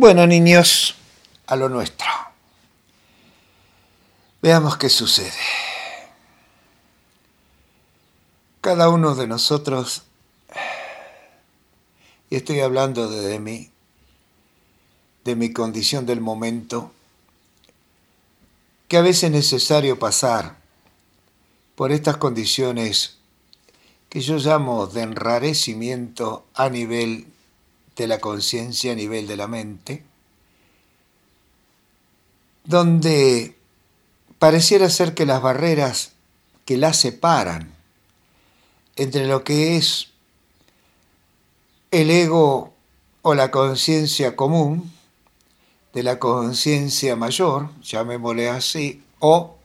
Bueno, niños, a lo nuestro. Veamos qué sucede. Cada uno de nosotros, y estoy hablando de mí, de mi condición del momento, que a veces es necesario pasar por estas condiciones que yo llamo de enrarecimiento a nivel de la conciencia, a nivel de la mente, donde pareciera ser que las barreras que la separan entre lo que es el ego o la conciencia común, de la conciencia mayor, llamémosle así, o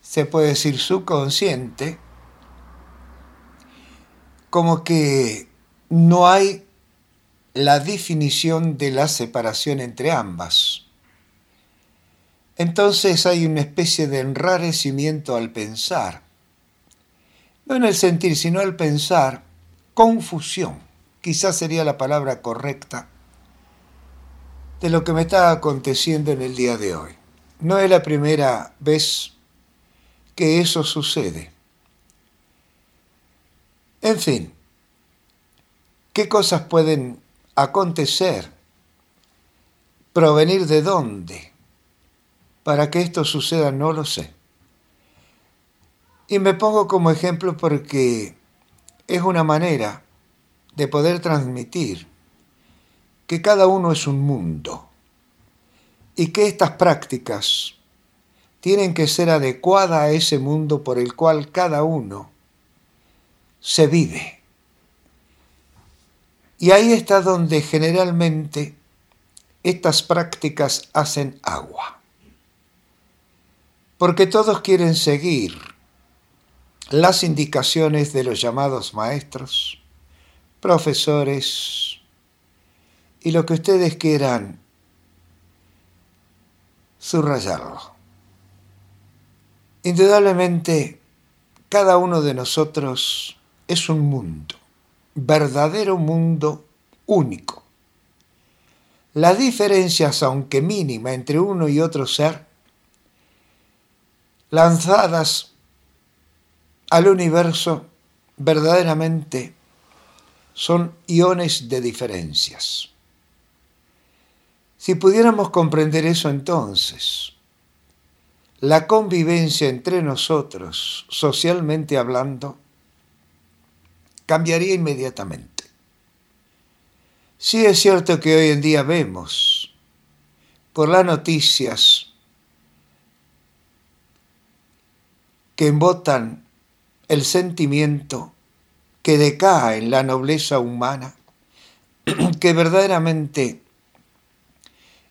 se puede decir subconsciente, como que no hay la definición de la separación entre ambas. Entonces hay una especie de enrarecimiento al pensar. No en el sentir, sino al pensar, confusión, quizás sería la palabra correcta, de lo que me está aconteciendo en el día de hoy. No es la primera vez que eso sucede. En fin, ¿qué cosas pueden acontecer? ¿Provenir de dónde? Para que esto suceda no lo sé. Y me pongo como ejemplo porque es una manera de poder transmitir que cada uno es un mundo y que estas prácticas tienen que ser adecuadas a ese mundo por el cual cada uno se vive. Y ahí está donde generalmente estas prácticas hacen agua. Porque todos quieren seguir las indicaciones de los llamados maestros, profesores y lo que ustedes quieran subrayarlo. Indudablemente, cada uno de nosotros es un mundo verdadero mundo único. Las diferencias, aunque mínima, entre uno y otro ser, lanzadas al universo, verdaderamente son iones de diferencias. Si pudiéramos comprender eso entonces, la convivencia entre nosotros, socialmente hablando, cambiaría inmediatamente. Sí es cierto que hoy en día vemos por las noticias que embotan el sentimiento que decae en la nobleza humana, que verdaderamente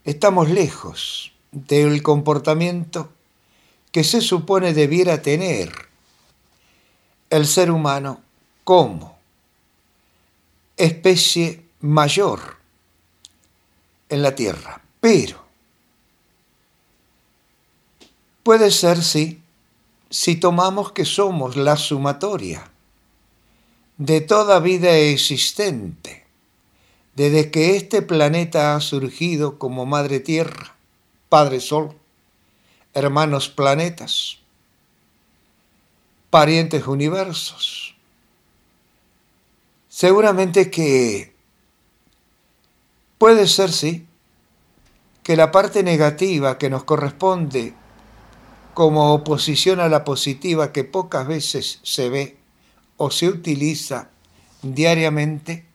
estamos lejos del comportamiento que se supone debiera tener el ser humano como especie mayor en la Tierra. Pero puede ser, sí, si tomamos que somos la sumatoria de toda vida existente, desde que este planeta ha surgido como Madre Tierra, Padre Sol, hermanos planetas, parientes universos, Seguramente que puede ser, sí, que la parte negativa que nos corresponde como oposición a la positiva que pocas veces se ve o se utiliza diariamente,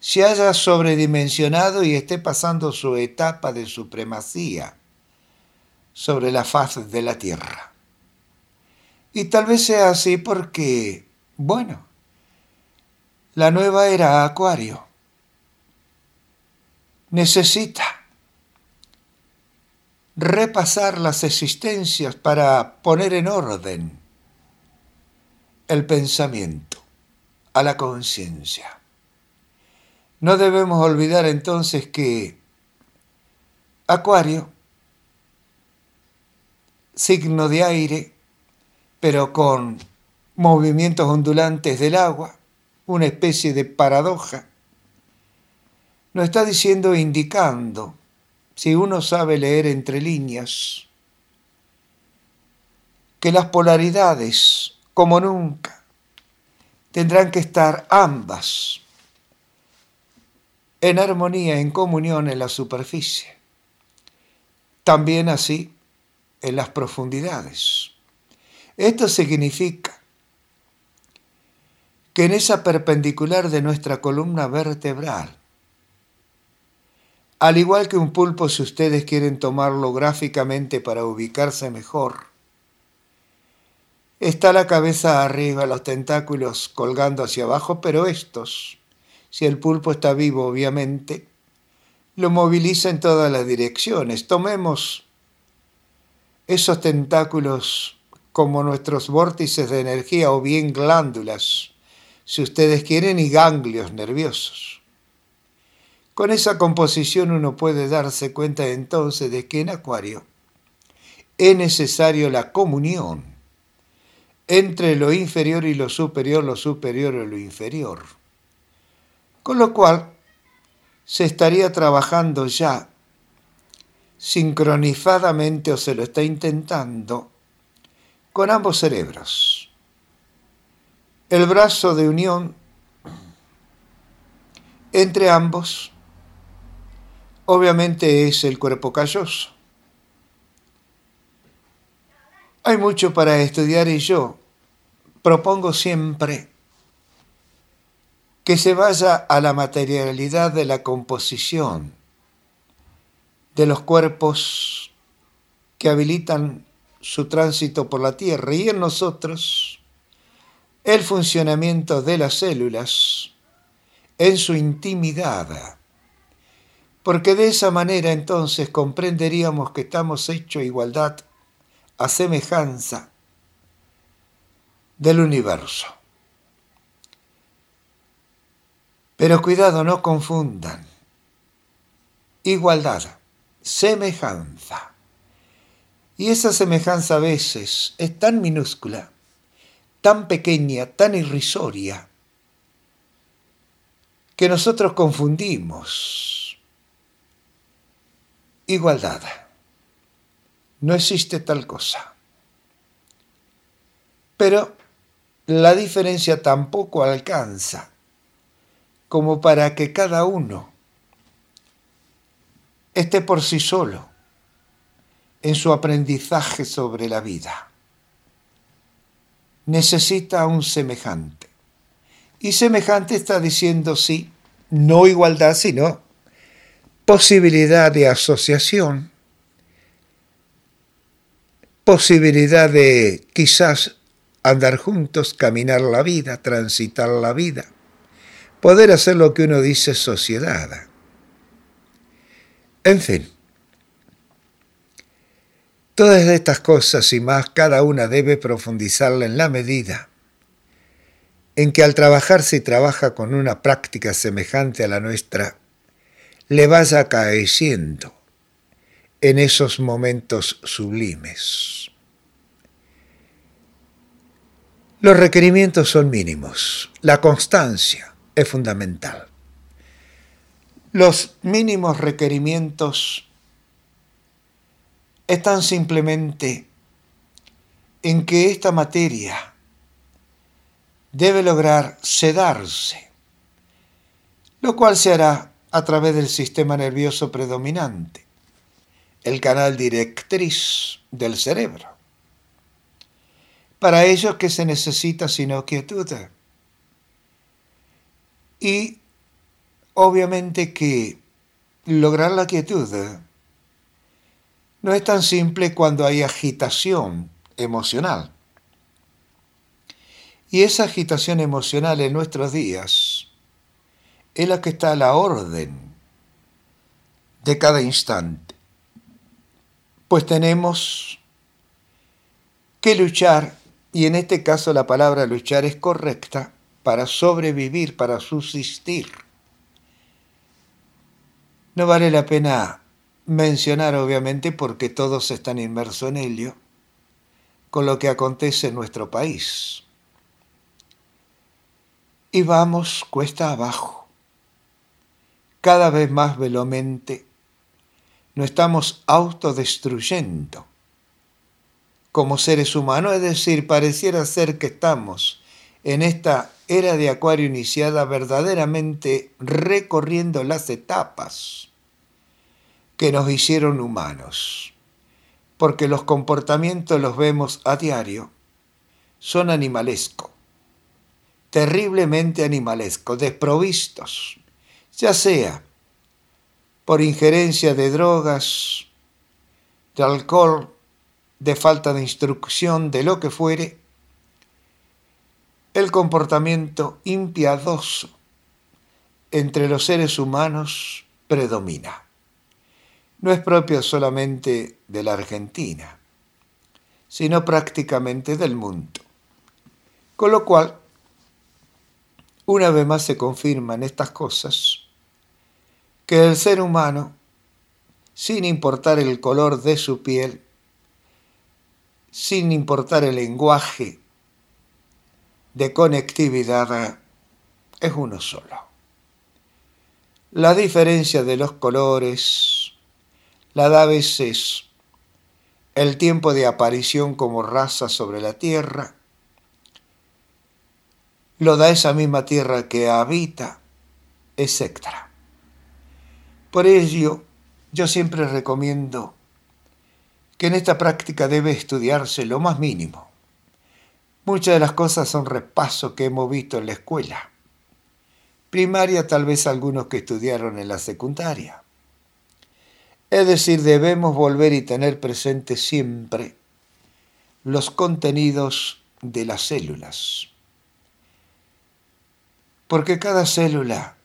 se haya sobredimensionado y esté pasando su etapa de supremacía sobre la faz de la Tierra. Y tal vez sea así porque, bueno, la nueva era Acuario necesita repasar las existencias para poner en orden el pensamiento a la conciencia. No debemos olvidar entonces que Acuario, signo de aire, pero con movimientos ondulantes del agua, una especie de paradoja, nos está diciendo, indicando, si uno sabe leer entre líneas, que las polaridades, como nunca, tendrán que estar ambas en armonía, en comunión en la superficie. También así en las profundidades. Esto significa que en esa perpendicular de nuestra columna vertebral, al igual que un pulpo si ustedes quieren tomarlo gráficamente para ubicarse mejor, está la cabeza arriba, los tentáculos colgando hacia abajo, pero estos, si el pulpo está vivo obviamente, lo moviliza en todas las direcciones. Tomemos esos tentáculos como nuestros vórtices de energía o bien glándulas, si ustedes quieren, y ganglios nerviosos. Con esa composición uno puede darse cuenta entonces de que en Acuario es necesario la comunión entre lo inferior y lo superior, lo superior y lo inferior. Con lo cual se estaría trabajando ya sincronizadamente o se lo está intentando con ambos cerebros. El brazo de unión entre ambos obviamente es el cuerpo calloso. Hay mucho para estudiar y yo propongo siempre que se vaya a la materialidad de la composición de los cuerpos que habilitan su tránsito por la Tierra y en nosotros el funcionamiento de las células en su intimidad. Porque de esa manera entonces comprenderíamos que estamos hechos igualdad, a semejanza del universo. Pero cuidado, no confundan. Igualdad semejanza. Y esa semejanza a veces es tan minúscula, tan pequeña, tan irrisoria, que nosotros confundimos. Igualdad. No existe tal cosa. Pero la diferencia tampoco alcanza como para que cada uno esté por sí solo en su aprendizaje sobre la vida. Necesita un semejante. Y semejante está diciendo sí, no igualdad, sino posibilidad de asociación, posibilidad de quizás andar juntos, caminar la vida, transitar la vida, poder hacer lo que uno dice sociedad. En fin, todas estas cosas y más cada una debe profundizarla en la medida en que al trabajar si trabaja con una práctica semejante a la nuestra, le vaya acaeciendo en esos momentos sublimes. Los requerimientos son mínimos, la constancia es fundamental. Los mínimos requerimientos están simplemente en que esta materia debe lograr sedarse, lo cual se hará a través del sistema nervioso predominante, el canal directriz del cerebro. Para ello, que se necesita sino quietud? Y Obviamente que lograr la quietud no es tan simple cuando hay agitación emocional. Y esa agitación emocional en nuestros días es la que está a la orden de cada instante. Pues tenemos que luchar, y en este caso la palabra luchar es correcta, para sobrevivir, para subsistir. No vale la pena mencionar, obviamente, porque todos están inmersos en ello, con lo que acontece en nuestro país. Y vamos cuesta abajo, cada vez más velozmente nos estamos autodestruyendo. Como seres humanos, es decir, pareciera ser que estamos en esta era de Acuario iniciada verdaderamente recorriendo las etapas que nos hicieron humanos, porque los comportamientos los vemos a diario, son animalescos, terriblemente animalescos, desprovistos, ya sea por injerencia de drogas, de alcohol, de falta de instrucción, de lo que fuere, el comportamiento impiadoso entre los seres humanos predomina. No es propio solamente de la Argentina, sino prácticamente del mundo. Con lo cual, una vez más se confirman estas cosas, que el ser humano, sin importar el color de su piel, sin importar el lenguaje de conectividad, es uno solo. La diferencia de los colores la da a veces el tiempo de aparición como raza sobre la tierra, lo da esa misma tierra que habita, etc. Por ello, yo siempre recomiendo que en esta práctica debe estudiarse lo más mínimo. Muchas de las cosas son repaso que hemos visto en la escuela. Primaria tal vez algunos que estudiaron en la secundaria. Es decir, debemos volver y tener presente siempre los contenidos de las células. Porque cada célula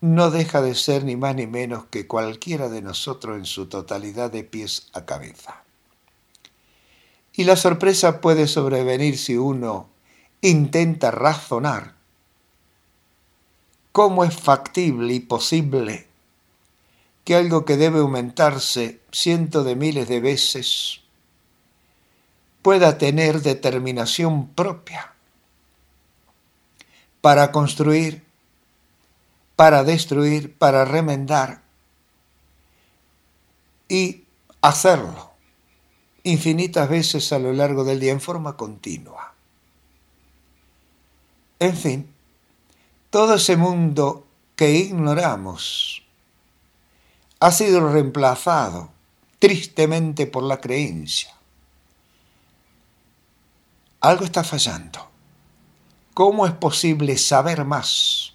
no deja de ser ni más ni menos que cualquiera de nosotros en su totalidad de pies a cabeza. Y la sorpresa puede sobrevenir si uno intenta razonar cómo es factible y posible que algo que debe aumentarse cientos de miles de veces pueda tener determinación propia para construir, para destruir, para remendar y hacerlo infinitas veces a lo largo del día en forma continua. En fin, todo ese mundo que ignoramos ha sido reemplazado tristemente por la creencia. Algo está fallando. ¿Cómo es posible saber más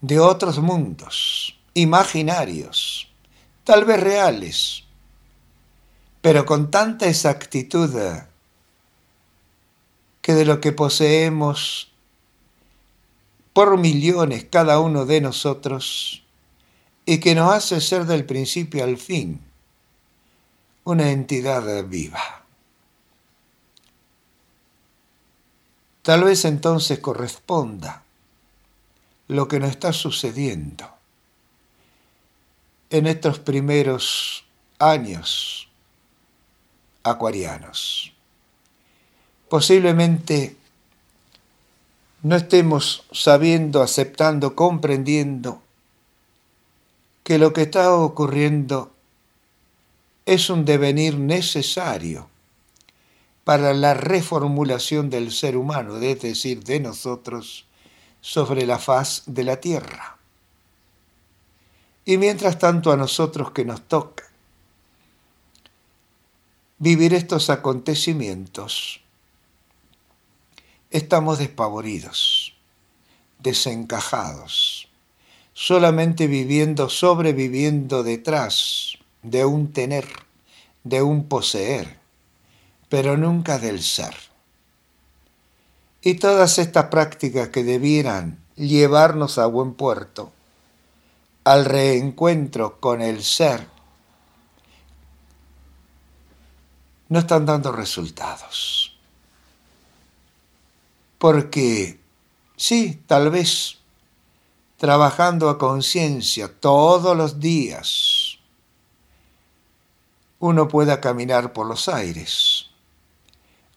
de otros mundos, imaginarios, tal vez reales, pero con tanta exactitud que de lo que poseemos por millones cada uno de nosotros, y que nos hace ser del principio al fin una entidad viva. Tal vez entonces corresponda lo que nos está sucediendo en estos primeros años acuarianos. Posiblemente no estemos sabiendo, aceptando, comprendiendo que lo que está ocurriendo es un devenir necesario para la reformulación del ser humano, es decir, de nosotros, sobre la faz de la tierra. Y mientras tanto a nosotros que nos toca vivir estos acontecimientos, estamos despavoridos, desencajados, solamente viviendo, sobreviviendo detrás de un tener, de un poseer, pero nunca del ser. Y todas estas prácticas que debieran llevarnos a buen puerto, al reencuentro con el ser, no están dando resultados. Porque sí, tal vez trabajando a conciencia todos los días, uno pueda caminar por los aires,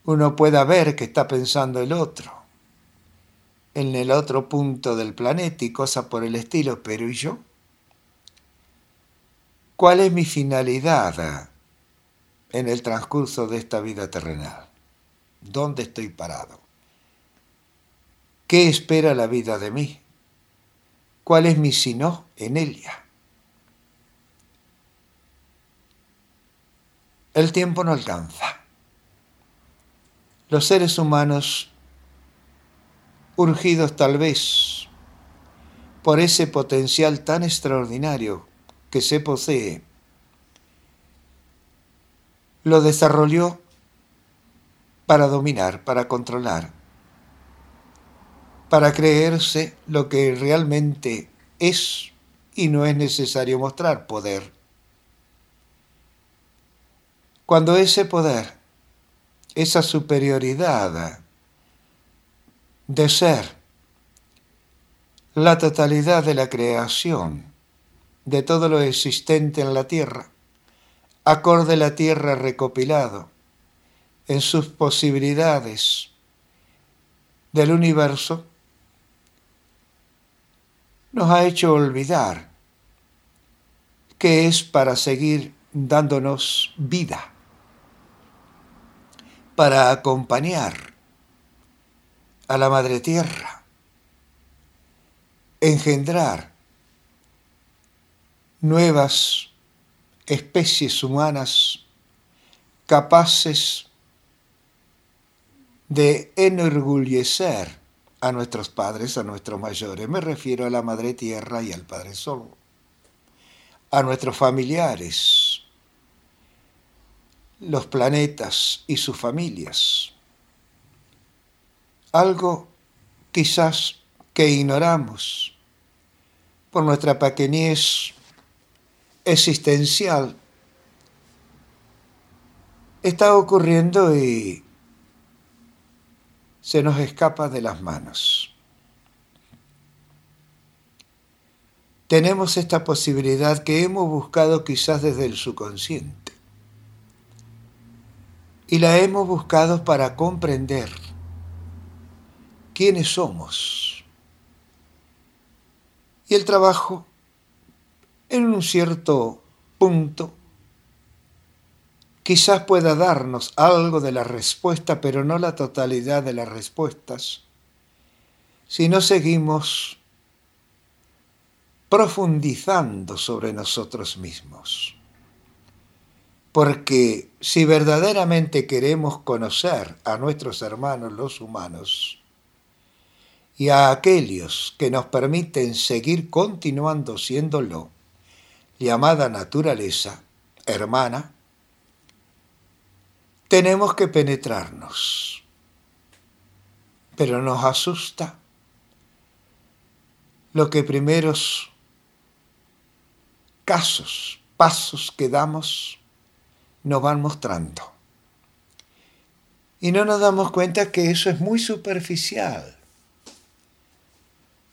uno pueda ver que está pensando el otro, en el otro punto del planeta y cosas por el estilo, pero ¿y yo? ¿Cuál es mi finalidad en el transcurso de esta vida terrenal? ¿Dónde estoy parado? ¿Qué espera la vida de mí? ¿Cuál es mi sino en ella? El tiempo no alcanza. Los seres humanos, urgidos tal vez por ese potencial tan extraordinario que se posee, lo desarrolló para dominar, para controlar, para creerse lo que realmente es y no es necesario mostrar poder. Cuando ese poder, esa superioridad de ser la totalidad de la creación, de todo lo existente en la tierra, acorde la tierra recopilado en sus posibilidades del universo, nos ha hecho olvidar que es para seguir dándonos vida para acompañar a la Madre Tierra, engendrar nuevas especies humanas capaces de enorgullecer a nuestros padres, a nuestros mayores. Me refiero a la Madre Tierra y al Padre Sol, a nuestros familiares, los planetas y sus familias. Algo quizás que ignoramos por nuestra pequeñez existencial está ocurriendo y se nos escapa de las manos. Tenemos esta posibilidad que hemos buscado quizás desde el subconsciente y la hemos buscado para comprender quiénes somos. Y el trabajo, en un cierto punto, quizás pueda darnos algo de la respuesta, pero no la totalidad de las respuestas, si no seguimos profundizando sobre nosotros mismos. Porque si verdaderamente queremos conocer a nuestros hermanos los humanos y a aquellos que nos permiten seguir continuando siéndolo, llamada naturaleza, hermana, tenemos que penetrarnos. Pero nos asusta lo que primeros casos, pasos que damos nos van mostrando. Y no nos damos cuenta que eso es muy superficial,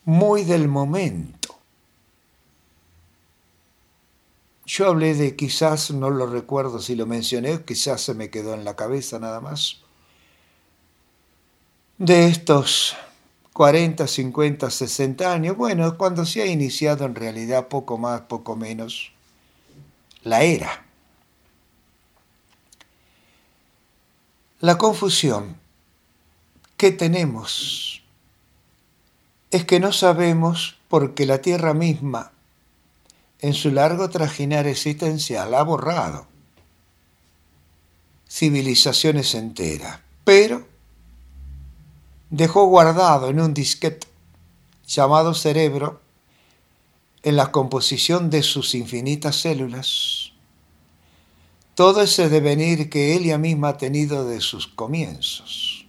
muy del momento. Yo hablé de quizás, no lo recuerdo si lo mencioné, quizás se me quedó en la cabeza nada más, de estos 40, 50, 60 años, bueno, cuando se ha iniciado en realidad poco más, poco menos, la era. La confusión que tenemos es que no sabemos porque la Tierra misma, en su largo trajinar existencial, ha borrado civilizaciones enteras, pero dejó guardado en un disquete llamado cerebro, en la composición de sus infinitas células, todo ese devenir que ella misma ha tenido de sus comienzos.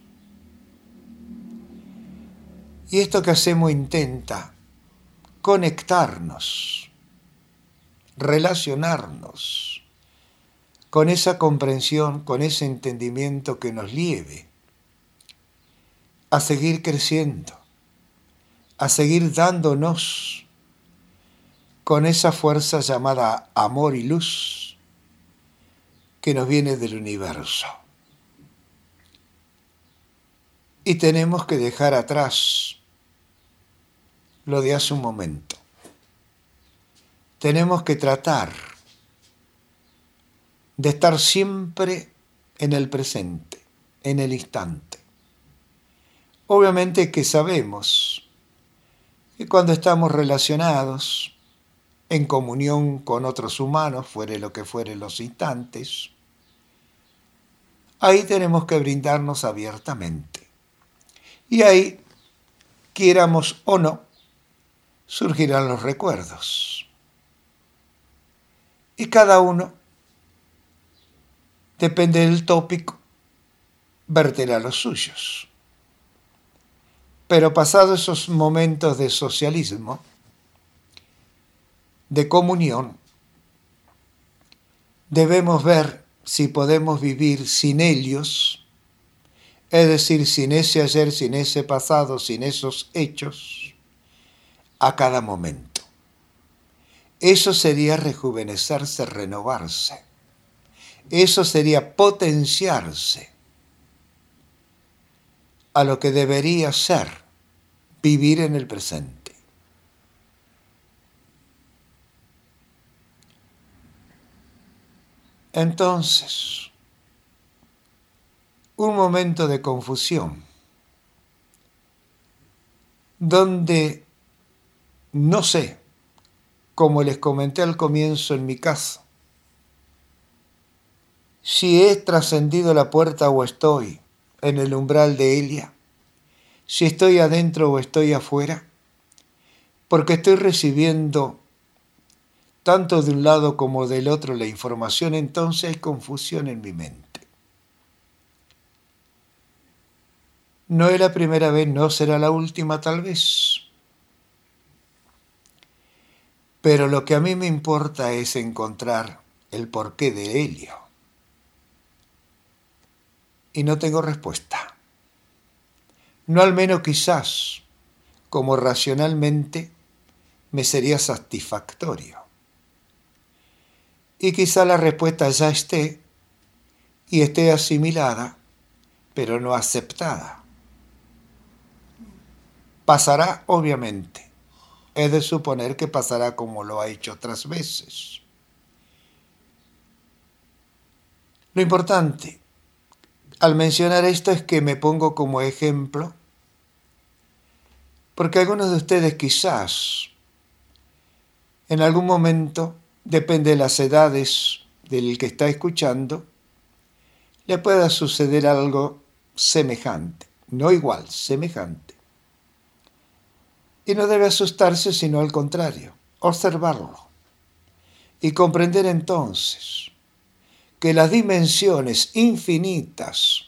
Y esto que hacemos intenta conectarnos, relacionarnos con esa comprensión, con ese entendimiento que nos lleve a seguir creciendo, a seguir dándonos con esa fuerza llamada amor y luz que nos viene del universo. Y tenemos que dejar atrás lo de hace un momento. Tenemos que tratar de estar siempre en el presente, en el instante. Obviamente que sabemos que cuando estamos relacionados, en comunión con otros humanos, fuere lo que fuere los instantes, ahí tenemos que brindarnos abiertamente. Y ahí, quieramos o no, surgirán los recuerdos. Y cada uno, depende del tópico, verterá los suyos. Pero pasados esos momentos de socialismo, de comunión, debemos ver si podemos vivir sin ellos, es decir, sin ese ayer, sin ese pasado, sin esos hechos, a cada momento. Eso sería rejuvenecerse, renovarse. Eso sería potenciarse a lo que debería ser vivir en el presente. Entonces, un momento de confusión, donde no sé, como les comenté al comienzo en mi caso, si he trascendido la puerta o estoy en el umbral de Elia, si estoy adentro o estoy afuera, porque estoy recibiendo tanto de un lado como del otro la información, entonces hay confusión en mi mente. No es la primera vez, no será la última tal vez. Pero lo que a mí me importa es encontrar el porqué de Helio. Y no tengo respuesta. No al menos quizás, como racionalmente, me sería satisfactorio. Y quizá la respuesta ya esté y esté asimilada, pero no aceptada. Pasará, obviamente. Es de suponer que pasará como lo ha hecho otras veces. Lo importante al mencionar esto es que me pongo como ejemplo, porque algunos de ustedes quizás en algún momento, depende de las edades del que está escuchando, le pueda suceder algo semejante, no igual, semejante. Y no debe asustarse, sino al contrario, observarlo y comprender entonces que las dimensiones infinitas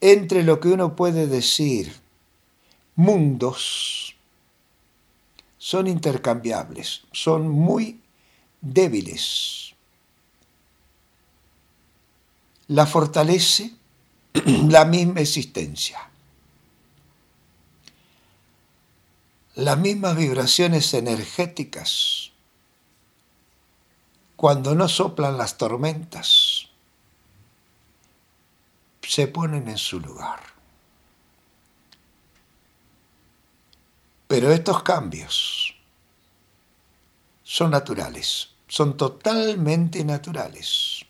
entre lo que uno puede decir mundos son intercambiables, son muy débiles. La fortalece la misma existencia. Las mismas vibraciones energéticas cuando no soplan las tormentas, se ponen en su lugar. Pero estos cambios son naturales, son totalmente naturales.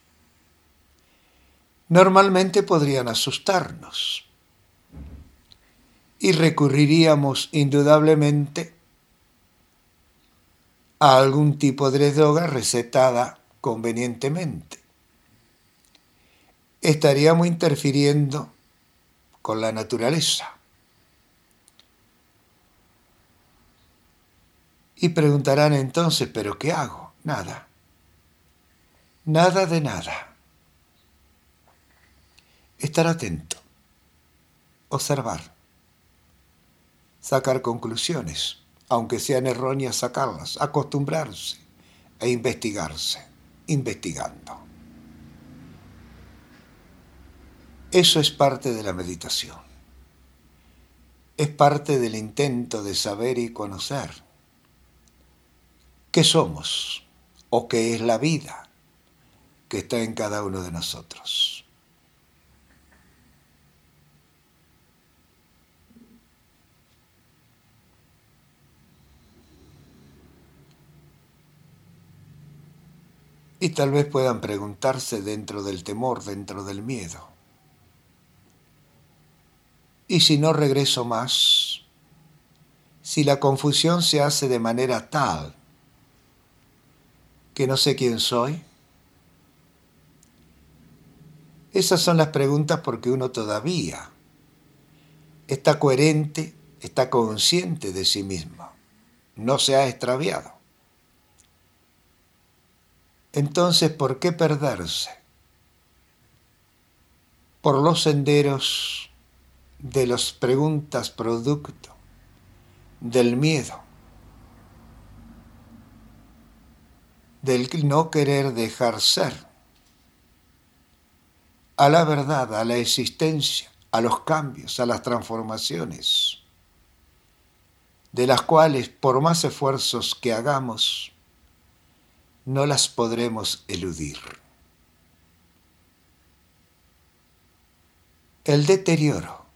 Normalmente podrían asustarnos y recurriríamos indudablemente a algún tipo de droga recetada convenientemente. Estaríamos interfiriendo con la naturaleza. Y preguntarán entonces, ¿pero qué hago? Nada. Nada de nada. Estar atento. Observar. Sacar conclusiones aunque sean erróneas, sacarlas, acostumbrarse e investigarse, investigando. Eso es parte de la meditación. Es parte del intento de saber y conocer qué somos o qué es la vida que está en cada uno de nosotros. Y tal vez puedan preguntarse dentro del temor, dentro del miedo. ¿Y si no regreso más? Si la confusión se hace de manera tal que no sé quién soy? Esas son las preguntas porque uno todavía está coherente, está consciente de sí mismo, no se ha extraviado. Entonces, ¿por qué perderse? Por los senderos de las preguntas producto del miedo, del no querer dejar ser a la verdad, a la existencia, a los cambios, a las transformaciones, de las cuales por más esfuerzos que hagamos, no las podremos eludir. El deterioro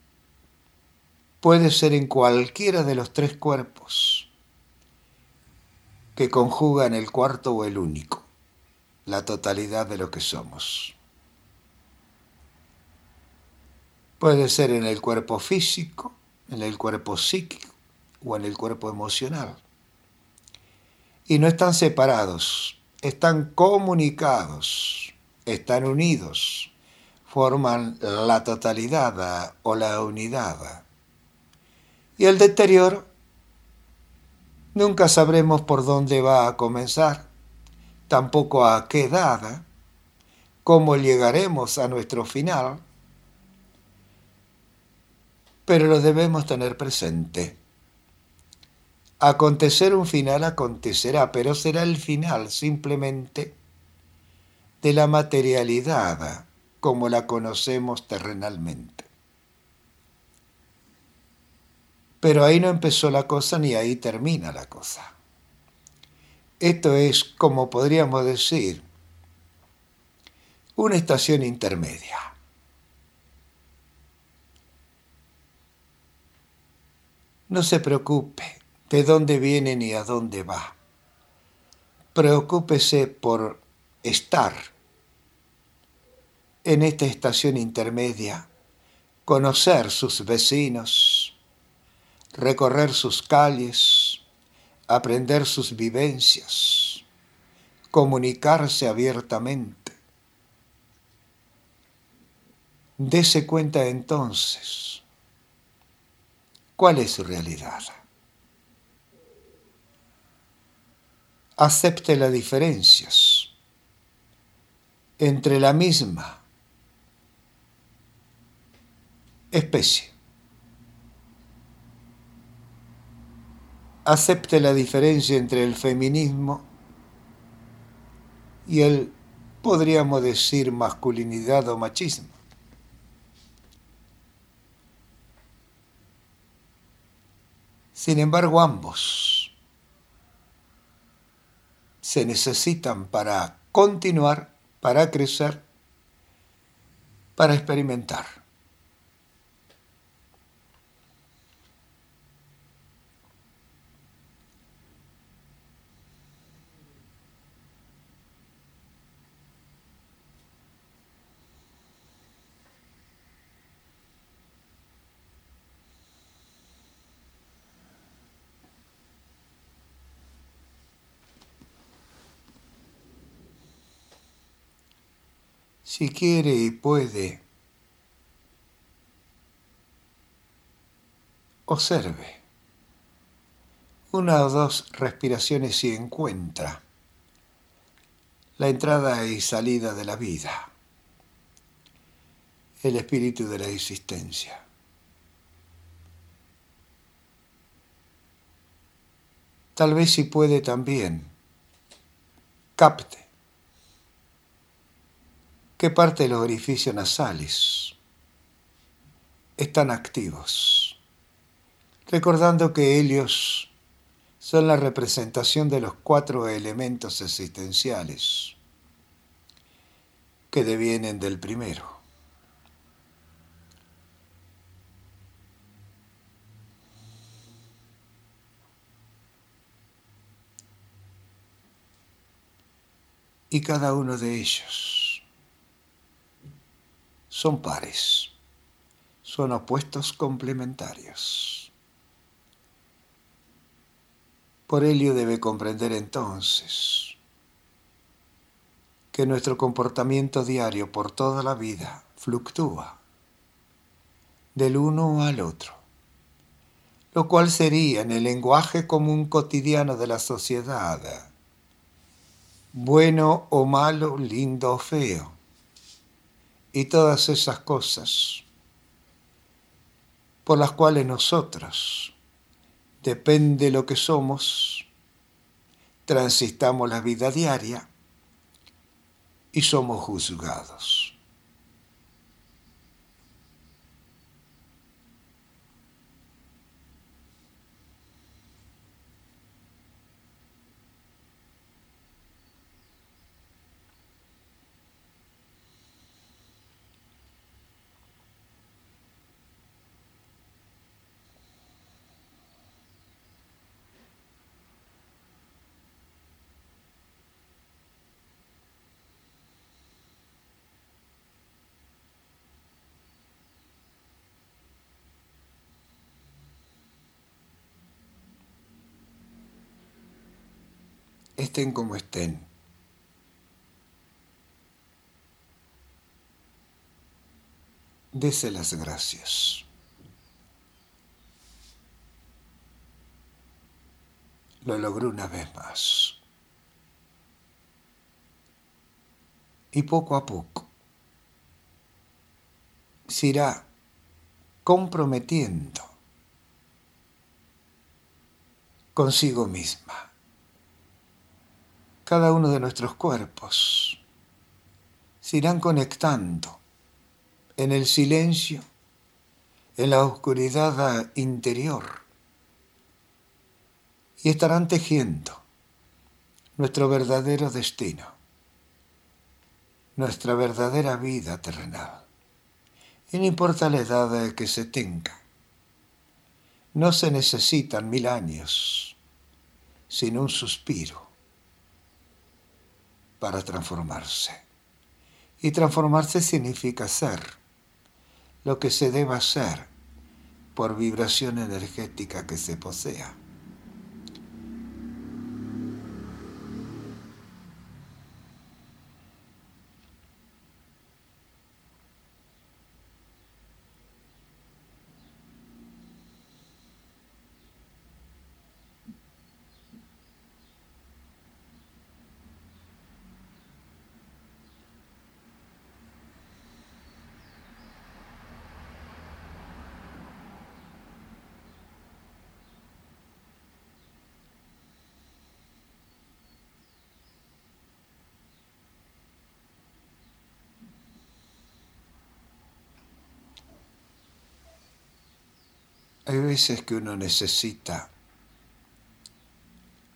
puede ser en cualquiera de los tres cuerpos que conjugan el cuarto o el único, la totalidad de lo que somos. Puede ser en el cuerpo físico, en el cuerpo psíquico o en el cuerpo emocional. Y no están separados, están comunicados, están unidos, forman la totalidad o la unidad. Y el deterioro, nunca sabremos por dónde va a comenzar, tampoco a qué edad, cómo llegaremos a nuestro final, pero lo debemos tener presente. Acontecer un final acontecerá, pero será el final simplemente de la materialidad como la conocemos terrenalmente. Pero ahí no empezó la cosa ni ahí termina la cosa. Esto es, como podríamos decir, una estación intermedia. No se preocupe de dónde viene ni a dónde va. Preocúpese por estar en esta estación intermedia, conocer sus vecinos, recorrer sus calles, aprender sus vivencias, comunicarse abiertamente. Dese cuenta entonces ¿Cuál es su realidad? Acepte las diferencias entre la misma especie. Acepte la diferencia entre el feminismo y el, podríamos decir, masculinidad o machismo. Sin embargo, ambos se necesitan para continuar, para crecer, para experimentar. Si quiere y puede, observe una o dos respiraciones y encuentra la entrada y salida de la vida, el espíritu de la existencia. Tal vez si puede también, capte qué parte de los orificios nasales están activos. Recordando que ellos son la representación de los cuatro elementos existenciales que devienen del primero. y cada uno de ellos son pares, son opuestos complementarios. Por ello debe comprender entonces que nuestro comportamiento diario por toda la vida fluctúa del uno al otro, lo cual sería en el lenguaje común cotidiano de la sociedad, bueno o malo, lindo o feo, y todas esas cosas por las cuales nosotros, depende de lo que somos, transitamos la vida diaria y somos juzgados. Estén como estén. Dese las gracias. Lo logró una vez más. Y poco a poco se irá comprometiendo consigo misma cada uno de nuestros cuerpos. Se irán conectando en el silencio, en la oscuridad interior. Y estarán tejiendo nuestro verdadero destino, nuestra verdadera vida terrenal. Y no importa la edad que se tenga, no se necesitan mil años, sino un suspiro para transformarse. Y transformarse significa ser lo que se deba ser por vibración energética que se posea. Hay veces que uno necesita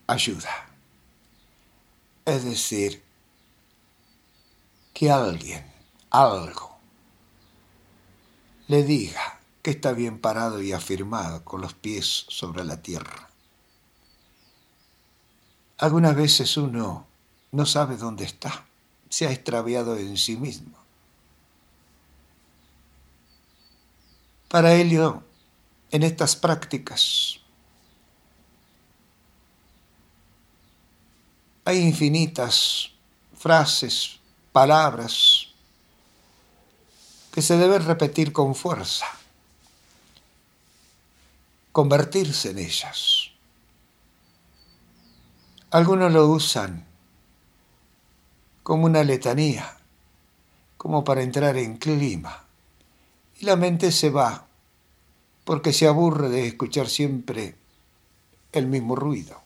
ayuda. Es decir, que alguien, algo, le diga que está bien parado y afirmado con los pies sobre la tierra. Algunas veces uno no sabe dónde está, se ha extraviado en sí mismo. Para ello en estas prácticas. Hay infinitas frases, palabras que se deben repetir con fuerza, convertirse en ellas. Algunos lo usan como una letanía, como para entrar en clima, y la mente se va porque se aburre de escuchar siempre el mismo ruido,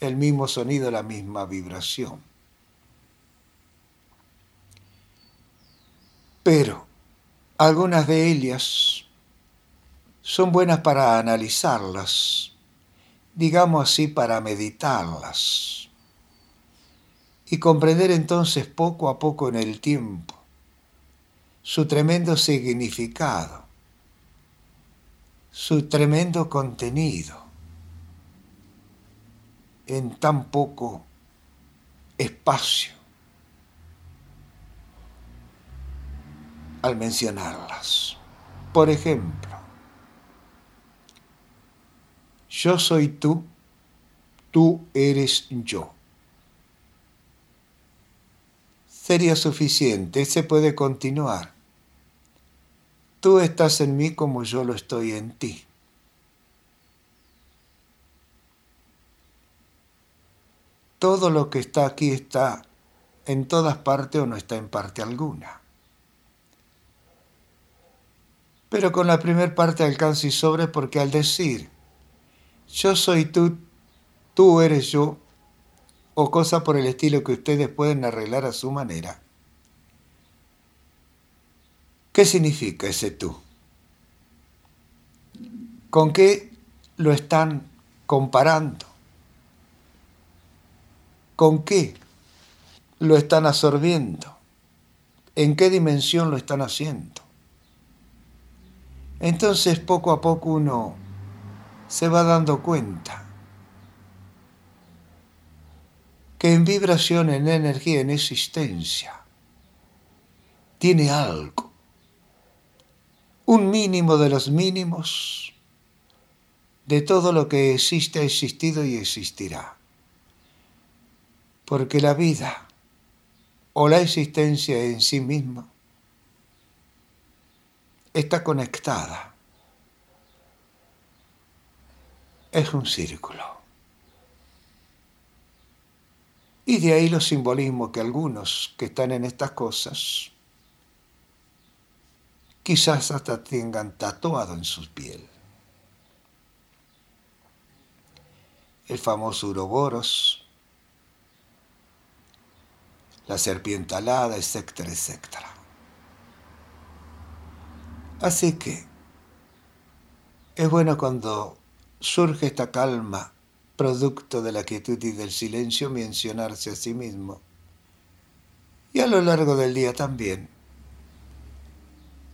el mismo sonido, la misma vibración. Pero algunas de ellas son buenas para analizarlas, digamos así, para meditarlas y comprender entonces poco a poco en el tiempo su tremendo significado su tremendo contenido en tan poco espacio al mencionarlas. Por ejemplo, yo soy tú, tú eres yo. Sería suficiente, se puede continuar. Tú estás en mí como yo lo estoy en ti. Todo lo que está aquí está en todas partes o no está en parte alguna. Pero con la primera parte alcanza y sobre porque al decir yo soy tú, tú eres yo, o cosa por el estilo que ustedes pueden arreglar a su manera. ¿Qué significa ese tú? ¿Con qué lo están comparando? ¿Con qué lo están absorbiendo? ¿En qué dimensión lo están haciendo? Entonces poco a poco uno se va dando cuenta que en vibración, en energía, en existencia, tiene algo, un mínimo de los mínimos de todo lo que existe, ha existido y existirá. Porque la vida o la existencia en sí misma está conectada. Es un círculo. Y de ahí los simbolismos que algunos que están en estas cosas quizás hasta tengan tatuado en su piel. El famoso uroboros, la serpiente alada, etcétera, etcétera. Así que es bueno cuando surge esta calma, producto de la quietud y del silencio, mencionarse a sí mismo. Y a lo largo del día también.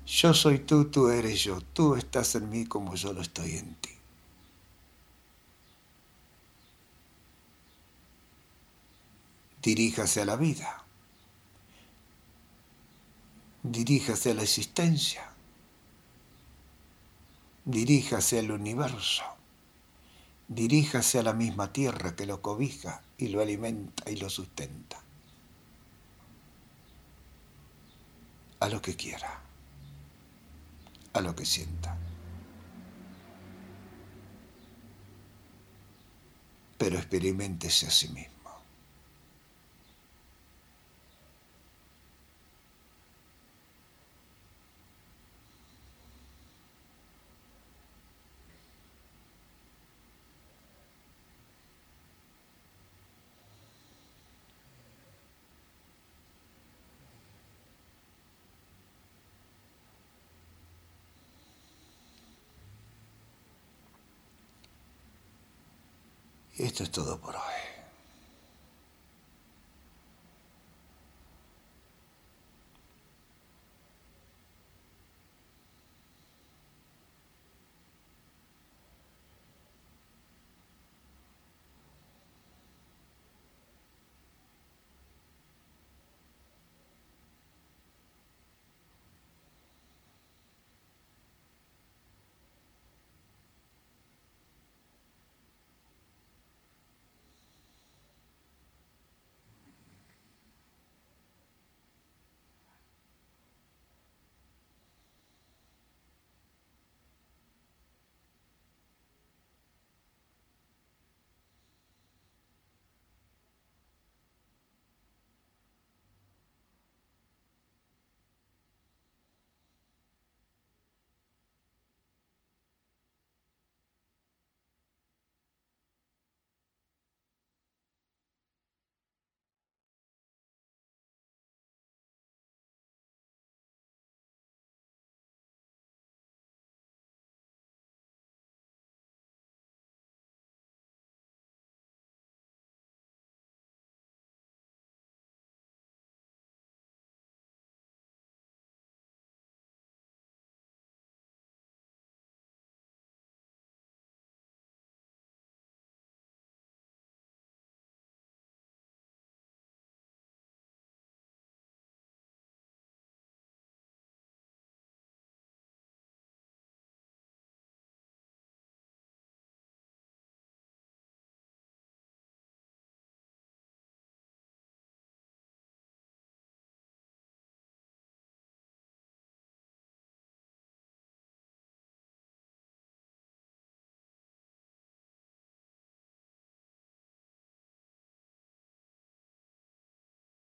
Yo soy tú, tú eres yo, tú estás en mí como yo lo estoy en ti. Diríjase a la vida. Diríjase a la existencia. Diríjase al universo, diríjase a la misma tierra que lo cobija y lo alimenta y lo sustenta, a lo que quiera, a lo que sienta. Pero experimentese a sí mismo. Esto es todo por hoy.